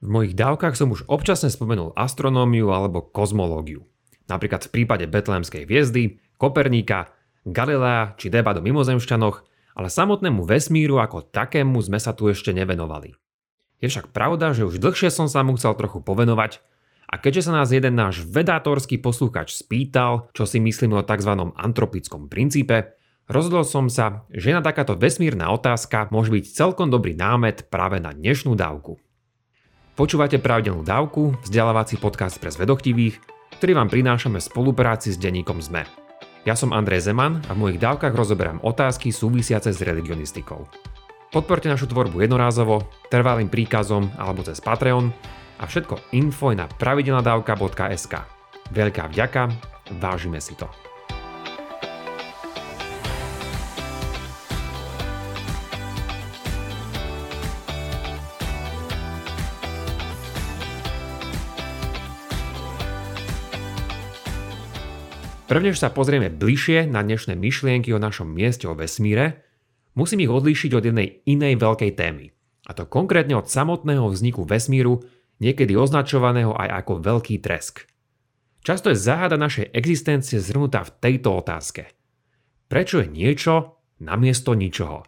V mojich dávkach som už občasne spomenul astronómiu alebo kozmológiu. Napríklad v prípade Betlémskej hviezdy, Koperníka, Galilea či debat o mimozemšťanoch, ale samotnému vesmíru ako takému sme sa tu ešte nevenovali. Je však pravda, že už dlhšie som sa mu chcel trochu povenovať a keďže sa nás jeden náš vedátorský poslúchač spýtal, čo si myslíme o tzv. antropickom princípe, rozhodol som sa, že na takáto vesmírna otázka môže byť celkom dobrý námet práve na dnešnú dávku. Počúvate pravidelnú dávku, vzdelávací podcast pre zvedochtivých, ktorý vám prinášame v spolupráci s denníkom ZME. Ja som Andrej Zeman a v mojich dávkach rozoberám otázky súvisiace s religionistikou. Podporte našu tvorbu jednorázovo, trvalým príkazom alebo cez Patreon a všetko info je na pravidelnadavka.sk. Veľká vďaka, vážime si to. Prvnež sa pozrieme bližšie na dnešné myšlienky o našom mieste o vesmíre, musím ich odlíšiť od jednej inej veľkej témy. A to konkrétne od samotného vzniku vesmíru, niekedy označovaného aj ako veľký tresk. Často je záhada našej existencie zhrnutá v tejto otázke. Prečo je niečo namiesto ničoho?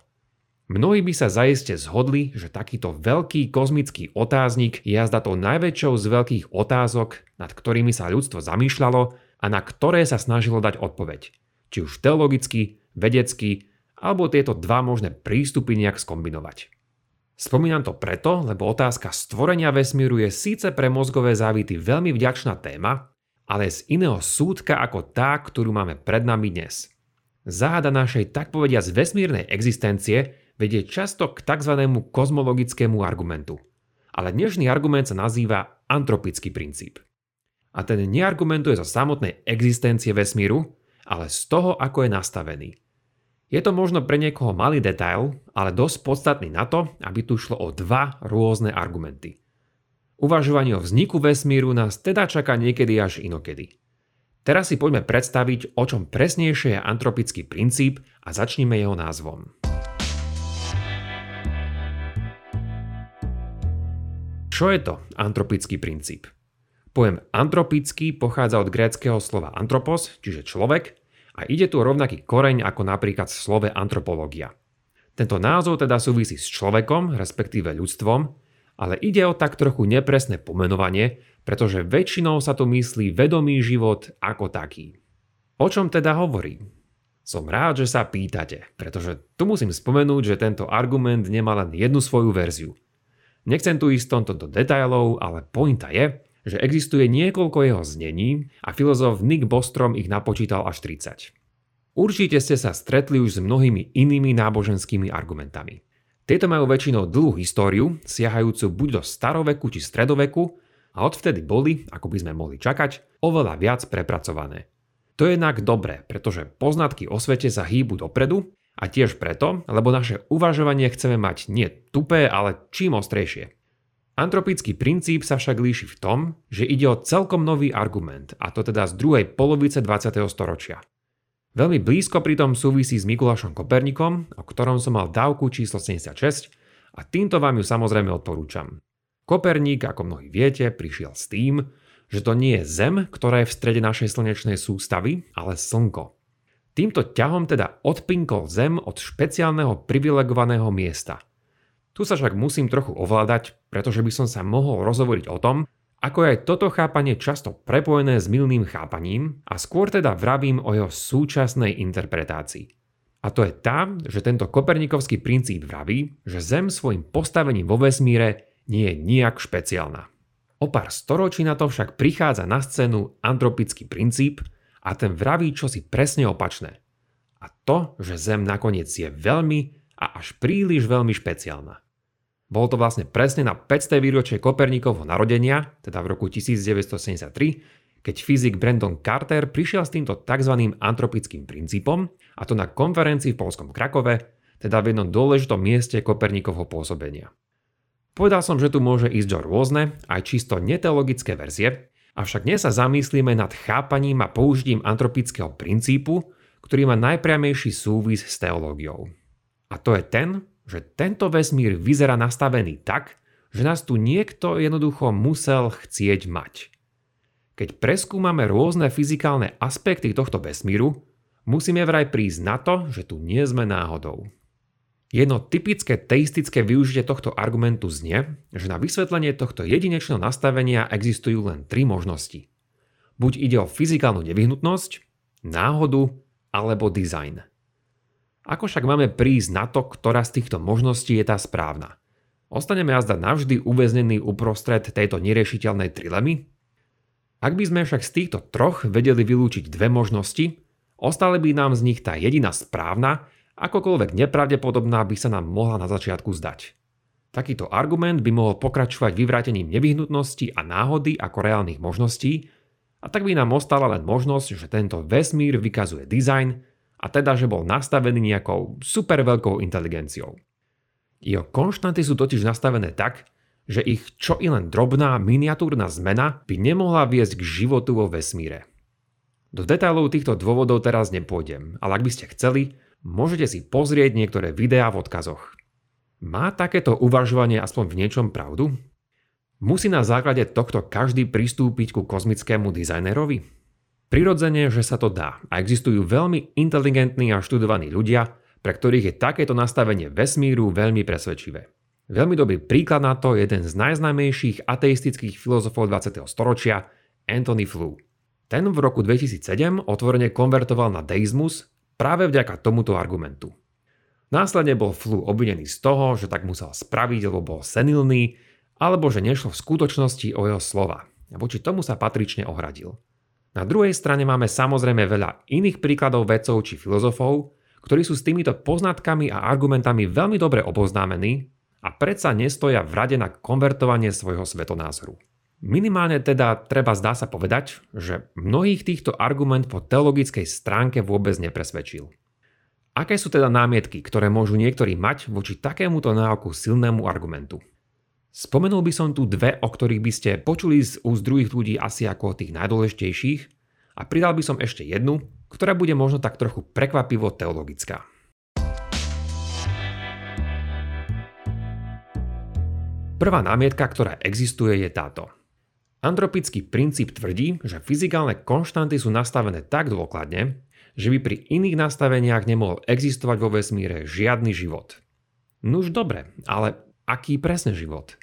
Mnohí by sa zaiste zhodli, že takýto veľký kozmický otáznik je jazda tou najväčšou z veľkých otázok, nad ktorými sa ľudstvo zamýšľalo a na ktoré sa snažilo dať odpoveď. Či už teologicky, vedecky, alebo tieto dva možné prístupy nejak skombinovať. Spomínam to preto, lebo otázka stvorenia vesmíru je síce pre mozgové závity veľmi vďačná téma, ale z iného súdka ako tá, ktorú máme pred nami dnes. Záhada našej tak z vesmírnej existencie vedie často k tzv. kozmologickému argumentu. Ale dnešný argument sa nazýva antropický princíp a ten neargumentuje zo samotnej existencie vesmíru, ale z toho, ako je nastavený. Je to možno pre niekoho malý detail, ale dosť podstatný na to, aby tu šlo o dva rôzne argumenty. Uvažovanie o vzniku vesmíru nás teda čaká niekedy až inokedy. Teraz si poďme predstaviť, o čom presnejšie je antropický princíp a začneme jeho názvom. Čo je to antropický princíp? Pojem antropický pochádza od gréckého slova antropos, čiže človek, a ide tu o rovnaký koreň ako napríklad v slove antropológia. Tento názov teda súvisí s človekom, respektíve ľudstvom, ale ide o tak trochu nepresné pomenovanie, pretože väčšinou sa tu myslí vedomý život ako taký. O čom teda hovorí? Som rád, že sa pýtate, pretože tu musím spomenúť, že tento argument nemá len jednu svoju verziu. Nechcem tu ísť tomto do detailov, ale pointa je, že existuje niekoľko jeho znení a filozof Nick Bostrom ich napočítal až 30. Určite ste sa stretli už s mnohými inými náboženskými argumentami. Tieto majú väčšinou dlhú históriu, siahajúcu buď do staroveku či stredoveku a odvtedy boli, ako by sme mohli čakať, oveľa viac prepracované. To je jednak dobré, pretože poznatky o svete sa hýbu dopredu a tiež preto, lebo naše uvažovanie chceme mať nie tupé, ale čím ostrejšie. Antropický princíp sa však líši v tom, že ide o celkom nový argument, a to teda z druhej polovice 20. storočia. Veľmi blízko pritom súvisí s Mikulášom Kopernikom, o ktorom som mal dávku číslo 76 a týmto vám ju samozrejme odporúčam. Koperník, ako mnohí viete, prišiel s tým, že to nie je Zem, ktorá je v strede našej slnečnej sústavy, ale Slnko. Týmto ťahom teda odpinkol Zem od špeciálneho privilegovaného miesta – tu sa však musím trochu ovládať, pretože by som sa mohol rozhovoriť o tom, ako je toto chápanie často prepojené s milným chápaním a skôr teda vravím o jeho súčasnej interpretácii. A to je tá, že tento kopernikovský princíp vraví, že Zem svojim postavením vo vesmíre nie je nijak špeciálna. O pár storočí na to však prichádza na scénu antropický princíp a ten vraví čosi presne opačné. A to, že Zem nakoniec je veľmi a až príliš veľmi špeciálna. Bolo to vlastne presne na 500. výročie Koperníkovho narodenia, teda v roku 1973, keď fyzik Brandon Carter prišiel s týmto tzv. antropickým princípom, a to na konferencii v Polskom Krakove, teda v jednom dôležitom mieste Koperníkovho pôsobenia. Povedal som, že tu môže ísť o rôzne, aj čisto neteologické verzie, avšak dnes sa zamyslíme nad chápaním a použitím antropického princípu, ktorý má najpriamejší súvis s teológiou. A to je ten, že tento vesmír vyzerá nastavený tak, že nás tu niekto jednoducho musel chcieť mať. Keď preskúmame rôzne fyzikálne aspekty tohto vesmíru, musíme vraj prísť na to, že tu nie sme náhodou. Jedno typické teistické využitie tohto argumentu znie, že na vysvetlenie tohto jedinečného nastavenia existujú len tri možnosti. Buď ide o fyzikálnu nevyhnutnosť, náhodu alebo dizajn. Ako však máme prísť na to, ktorá z týchto možností je tá správna? Ostaneme jazda navždy uväznení uprostred tejto neriešiteľnej trilemy? Ak by sme však z týchto troch vedeli vylúčiť dve možnosti, ostali by nám z nich tá jediná správna, akokoľvek nepravdepodobná by sa nám mohla na začiatku zdať. Takýto argument by mohol pokračovať vyvrátením nevyhnutnosti a náhody ako reálnych možností, a tak by nám ostala len možnosť, že tento vesmír vykazuje dizajn, a teda, že bol nastavený nejakou super veľkou inteligenciou. Jeho konštanty sú totiž nastavené tak, že ich čo i len drobná miniatúrna zmena by nemohla viesť k životu vo vesmíre. Do detailov týchto dôvodov teraz nepôjdem, ale ak by ste chceli, môžete si pozrieť niektoré videá v odkazoch. Má takéto uvažovanie aspoň v niečom pravdu? Musí na základe tohto každý pristúpiť ku kozmickému dizajnerovi? Prirodzene, že sa to dá a existujú veľmi inteligentní a študovaní ľudia, pre ktorých je takéto nastavenie vesmíru veľmi presvedčivé. Veľmi dobrý príklad na to je jeden z najznámejších ateistických filozofov 20. storočia, Anthony Flew. Ten v roku 2007 otvorene konvertoval na deizmus práve vďaka tomuto argumentu. Následne bol Flew obvinený z toho, že tak musel spraviť, lebo bol senilný, alebo že nešlo v skutočnosti o jeho slova. Voči tomu sa patrične ohradil. Na druhej strane máme samozrejme veľa iných príkladov vedcov či filozofov, ktorí sú s týmito poznatkami a argumentami veľmi dobre oboznámení a predsa nestoja v rade na konvertovanie svojho svetonázoru. Minimálne teda treba zdá sa povedať, že mnohých týchto argument po teologickej stránke vôbec nepresvedčil. Aké sú teda námietky, ktoré môžu niektorí mať voči takémuto náoku silnému argumentu? Spomenul by som tu dve, o ktorých by ste počuli z úst druhých ľudí asi ako tých najdôležitejších a pridal by som ešte jednu, ktorá bude možno tak trochu prekvapivo teologická. Prvá námietka, ktorá existuje, je táto. Antropický princíp tvrdí, že fyzikálne konštanty sú nastavené tak dôkladne, že by pri iných nastaveniach nemohol existovať vo vesmíre žiadny život. Nuž dobre, ale aký presne život?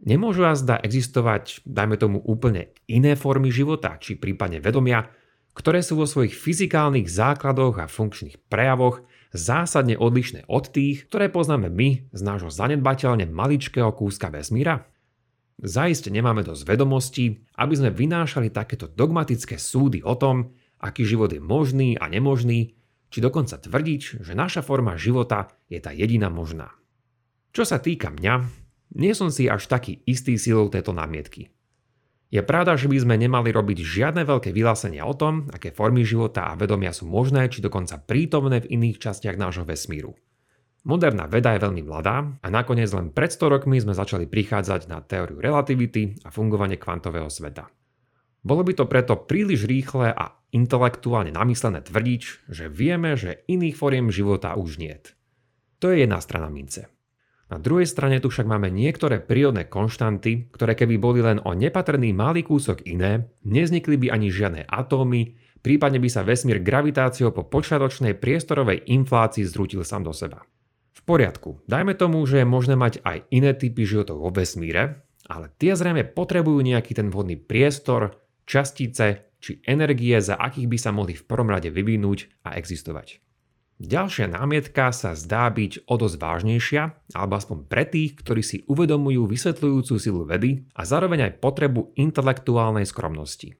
Nemôžu azda existovať, dajme tomu úplne iné formy života, či prípadne vedomia, ktoré sú vo svojich fyzikálnych základoch a funkčných prejavoch zásadne odlišné od tých, ktoré poznáme my z nášho zanedbateľne maličkého kúska vesmíra? Zaiste nemáme dosť vedomostí, aby sme vynášali takéto dogmatické súdy o tom, aký život je možný a nemožný, či dokonca tvrdiť, že naša forma života je tá jediná možná. Čo sa týka mňa, nie som si až taký istý silou tejto námietky. Je pravda, že by sme nemali robiť žiadne veľké vyhlásenia o tom, aké formy života a vedomia sú možné či dokonca prítomné v iných častiach nášho vesmíru. Moderná veda je veľmi mladá a nakoniec len pred 100 rokmi sme začali prichádzať na teóriu relativity a fungovanie kvantového sveta. Bolo by to preto príliš rýchle a intelektuálne namyslené tvrdiť, že vieme, že iných foriem života už niet. To je jedna strana mince. Na druhej strane tu však máme niektoré prírodné konštanty, ktoré keby boli len o nepatrný malý kúsok iné, neznikli by ani žiadne atómy, prípadne by sa vesmír gravitáciou po počiatočnej priestorovej inflácii zrútil sám do seba. V poriadku, dajme tomu, že je možné mať aj iné typy životov vo vesmíre, ale tie zrejme potrebujú nejaký ten vhodný priestor, častice či energie, za akých by sa mohli v prvom rade vyvinúť a existovať. Ďalšia námietka sa zdá byť o dosť vážnejšia, alebo aspoň pre tých, ktorí si uvedomujú vysvetľujúcu silu vedy a zároveň aj potrebu intelektuálnej skromnosti.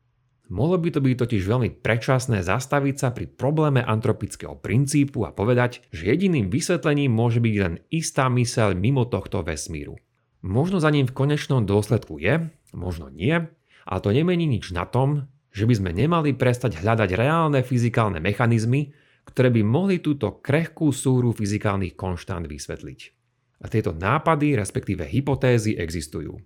Mohlo by to byť totiž veľmi predčasné zastaviť sa pri probléme antropického princípu a povedať, že jediným vysvetlením môže byť len istá myseľ mimo tohto vesmíru. Možno za ním v konečnom dôsledku je, možno nie, ale to nemení nič na tom, že by sme nemali prestať hľadať reálne fyzikálne mechanizmy, ktoré by mohli túto krehkú súru fyzikálnych konštant vysvetliť. A tieto nápady, respektíve hypotézy existujú.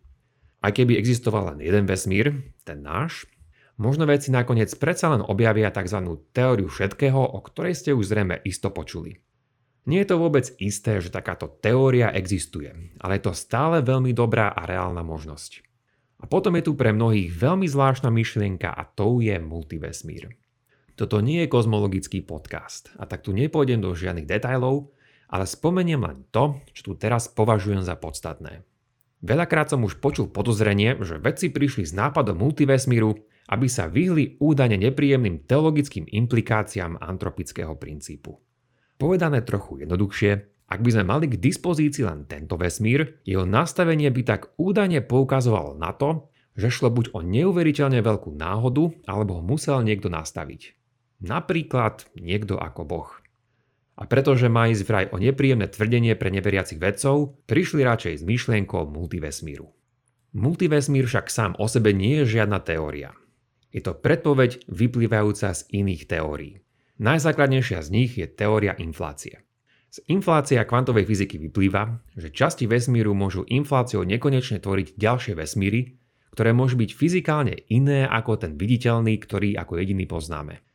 Aj keby existoval len jeden vesmír, ten náš, možno veci nakoniec predsa len objavia tzv. teóriu všetkého, o ktorej ste už zrejme isto počuli. Nie je to vôbec isté, že takáto teória existuje, ale je to stále veľmi dobrá a reálna možnosť. A potom je tu pre mnohých veľmi zvláštna myšlienka a to je multivesmír. Toto nie je kozmologický podcast a tak tu nepôjdem do žiadnych detajlov, ale spomeniem len to, čo tu teraz považujem za podstatné. Veľakrát som už počul podozrenie, že vedci prišli s nápadom multivesmíru, aby sa vyhli údane nepríjemným teologickým implikáciám antropického princípu. Povedané trochu jednoduchšie, ak by sme mali k dispozícii len tento vesmír, jeho nastavenie by tak údajne poukazovalo na to, že šlo buď o neuveriteľne veľkú náhodu, alebo ho musel niekto nastaviť. Napríklad niekto ako Boh. A pretože má ísť vraj o nepríjemné tvrdenie pre neveriacich vedcov, prišli radšej s myšlienkou multivesmíru. Multivesmír však sám o sebe nie je žiadna teória. Je to predpoveď vyplývajúca z iných teórií. Najzákladnejšia z nich je teória inflácie. Z inflácia kvantovej fyziky vyplýva, že časti vesmíru môžu infláciou nekonečne tvoriť ďalšie vesmíry, ktoré môžu byť fyzikálne iné ako ten viditeľný, ktorý ako jediný poznáme.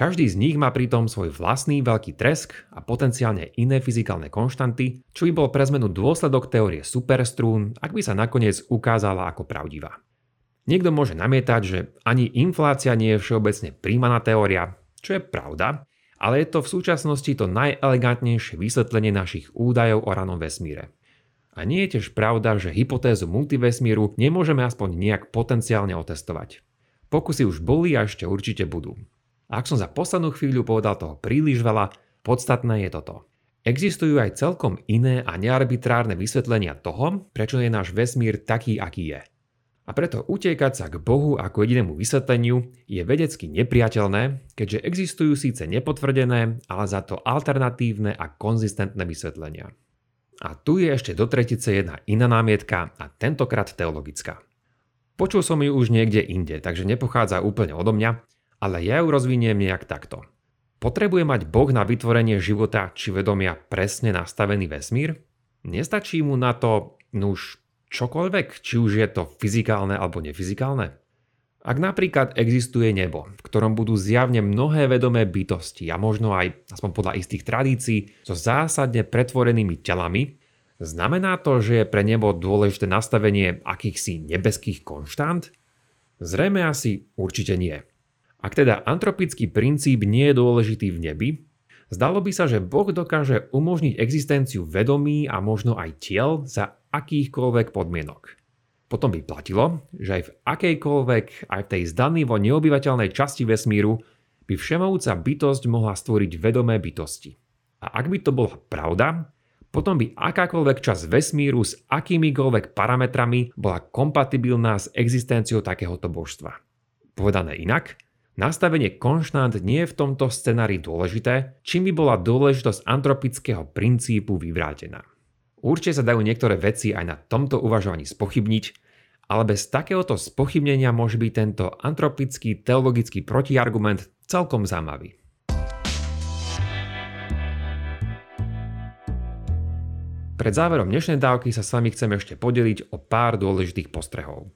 Každý z nich má pritom svoj vlastný veľký tresk a potenciálne iné fyzikálne konštanty, čo by bol pre zmenu dôsledok teórie superstrún, ak by sa nakoniec ukázala ako pravdivá. Niekto môže namietať, že ani inflácia nie je všeobecne príjmaná teória, čo je pravda, ale je to v súčasnosti to najelegantnejšie vysvetlenie našich údajov o ranom vesmíre. A nie je tiež pravda, že hypotézu multivesmíru nemôžeme aspoň nejak potenciálne otestovať. Pokusy už boli a ešte určite budú. A ak som za poslednú chvíľu povedal toho príliš veľa, podstatné je toto. Existujú aj celkom iné a nearbitrárne vysvetlenia toho, prečo je náš vesmír taký, aký je. A preto utiekať sa k Bohu ako jedinému vysvetleniu je vedecky nepriateľné, keďže existujú síce nepotvrdené, ale za to alternatívne a konzistentné vysvetlenia. A tu je ešte do tretice jedna iná námietka a tentokrát teologická. Počul som ju už niekde inde, takže nepochádza úplne odo mňa, ale ja ju rozviniem nejak takto. Potrebuje mať Boh na vytvorenie života či vedomia presne nastavený vesmír? Nestačí mu na to, nuž, čokoľvek, či už je to fyzikálne alebo nefyzikálne? Ak napríklad existuje nebo, v ktorom budú zjavne mnohé vedomé bytosti a možno aj, aspoň podľa istých tradícií, so zásadne pretvorenými telami, znamená to, že je pre nebo dôležité nastavenie akýchsi nebeských konštant? Zrejme asi určite nie. Ak teda antropický princíp nie je dôležitý v nebi, zdalo by sa, že Boh dokáže umožniť existenciu vedomí a možno aj tiel za akýchkoľvek podmienok. Potom by platilo, že aj v akejkoľvek, aj v tej zdanivo neobyvateľnej časti vesmíru by všemovúca bytosť mohla stvoriť vedomé bytosti. A ak by to bola pravda, potom by akákoľvek časť vesmíru s akýmikoľvek parametrami bola kompatibilná s existenciou takéhoto božstva. Povedané inak, nastavenie konštant nie je v tomto scenári dôležité, čím by bola dôležitosť antropického princípu vyvrátená. Určite sa dajú niektoré veci aj na tomto uvažovaní spochybniť, ale bez takéhoto spochybnenia môže byť tento antropický teologický protiargument celkom zaujímavý. Pred záverom dnešnej dávky sa s vami chcem ešte podeliť o pár dôležitých postrehov.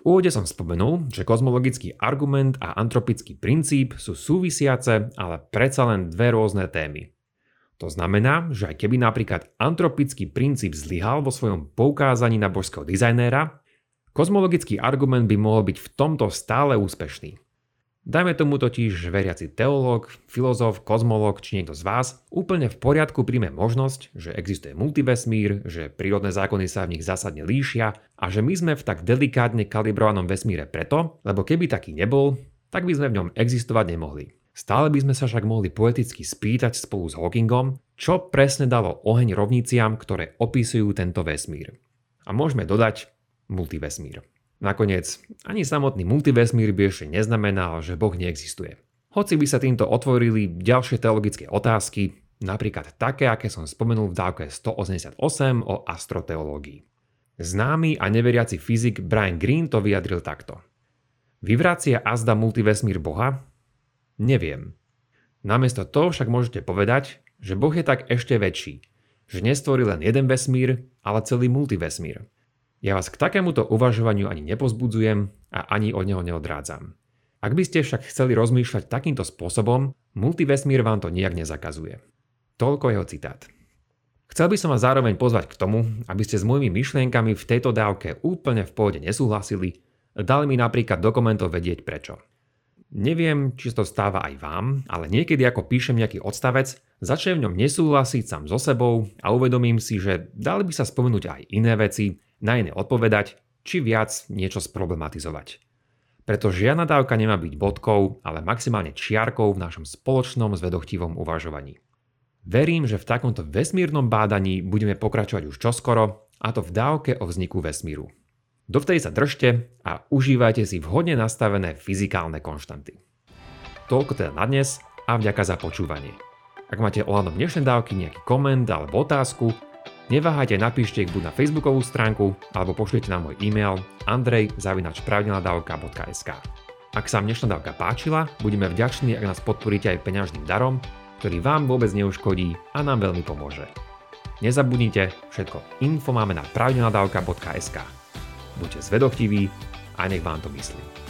V úvode som spomenul, že kozmologický argument a antropický princíp sú súvisiace, ale predsa len dve rôzne témy. To znamená, že aj keby napríklad antropický princíp zlyhal vo svojom poukázaní na božského dizajnéra, kozmologický argument by mohol byť v tomto stále úspešný. Dajme tomu totiž, veriaci teológ, filozof, kozmolog či niekto z vás úplne v poriadku príjme možnosť, že existuje multivesmír, že prírodné zákony sa v nich zásadne líšia a že my sme v tak delikátne kalibrovanom vesmíre preto, lebo keby taký nebol, tak by sme v ňom existovať nemohli. Stále by sme sa však mohli poeticky spýtať spolu s Hawkingom, čo presne dalo oheň rovniciam, ktoré opisujú tento vesmír. A môžeme dodať multivesmír. Nakoniec, ani samotný multivesmír by ešte neznamenal, že Boh neexistuje. Hoci by sa týmto otvorili ďalšie teologické otázky, napríklad také, aké som spomenul v dávke 188 o astroteológii. Známy a neveriaci fyzik Brian Greene to vyjadril takto. Vyvracia azda multivesmír Boha? Neviem. Namiesto toho však môžete povedať, že Boh je tak ešte väčší, že nestvorí len jeden vesmír, ale celý multivesmír. Ja vás k takémuto uvažovaniu ani nepozbudzujem a ani od neho neodrádzam. Ak by ste však chceli rozmýšľať takýmto spôsobom, multivesmír vám to nijak nezakazuje. Toľko jeho citát. Chcel by som vás zároveň pozvať k tomu, aby ste s mojimi myšlienkami v tejto dávke úplne v pôde nesúhlasili, dali mi napríklad dokumentov vedieť prečo. Neviem, či to stáva aj vám, ale niekedy ako píšem nejaký odstavec, začnem v ňom nesúhlasiť sám so sebou a uvedomím si, že dali by sa spomenúť aj iné veci, na iné odpovedať, či viac niečo sproblematizovať. Preto žiadna dávka nemá byť bodkou, ale maximálne čiarkou v našom spoločnom zvedochtivom uvažovaní. Verím, že v takomto vesmírnom bádaní budeme pokračovať už čoskoro, a to v dávke o vzniku vesmíru. Dovtedy sa držte a užívajte si vhodne nastavené fyzikálne konštanty. Toľko teda na dnes a vďaka za počúvanie. Ak máte ohľadom dnešnej dávky nejaký koment alebo otázku, neváhajte napíšte ich buď na facebookovú stránku alebo pošlite na môj e-mail andrej.pravidelnadavka.sk Ak sa vám dnešná dávka páčila, budeme vďační, ak nás podporíte aj peňažným darom, ktorý vám vôbec neuškodí a nám veľmi pomôže. Nezabudnite, všetko info máme na pravidelnadavka.sk. Buďte zvedochtiví a nech vám to myslí.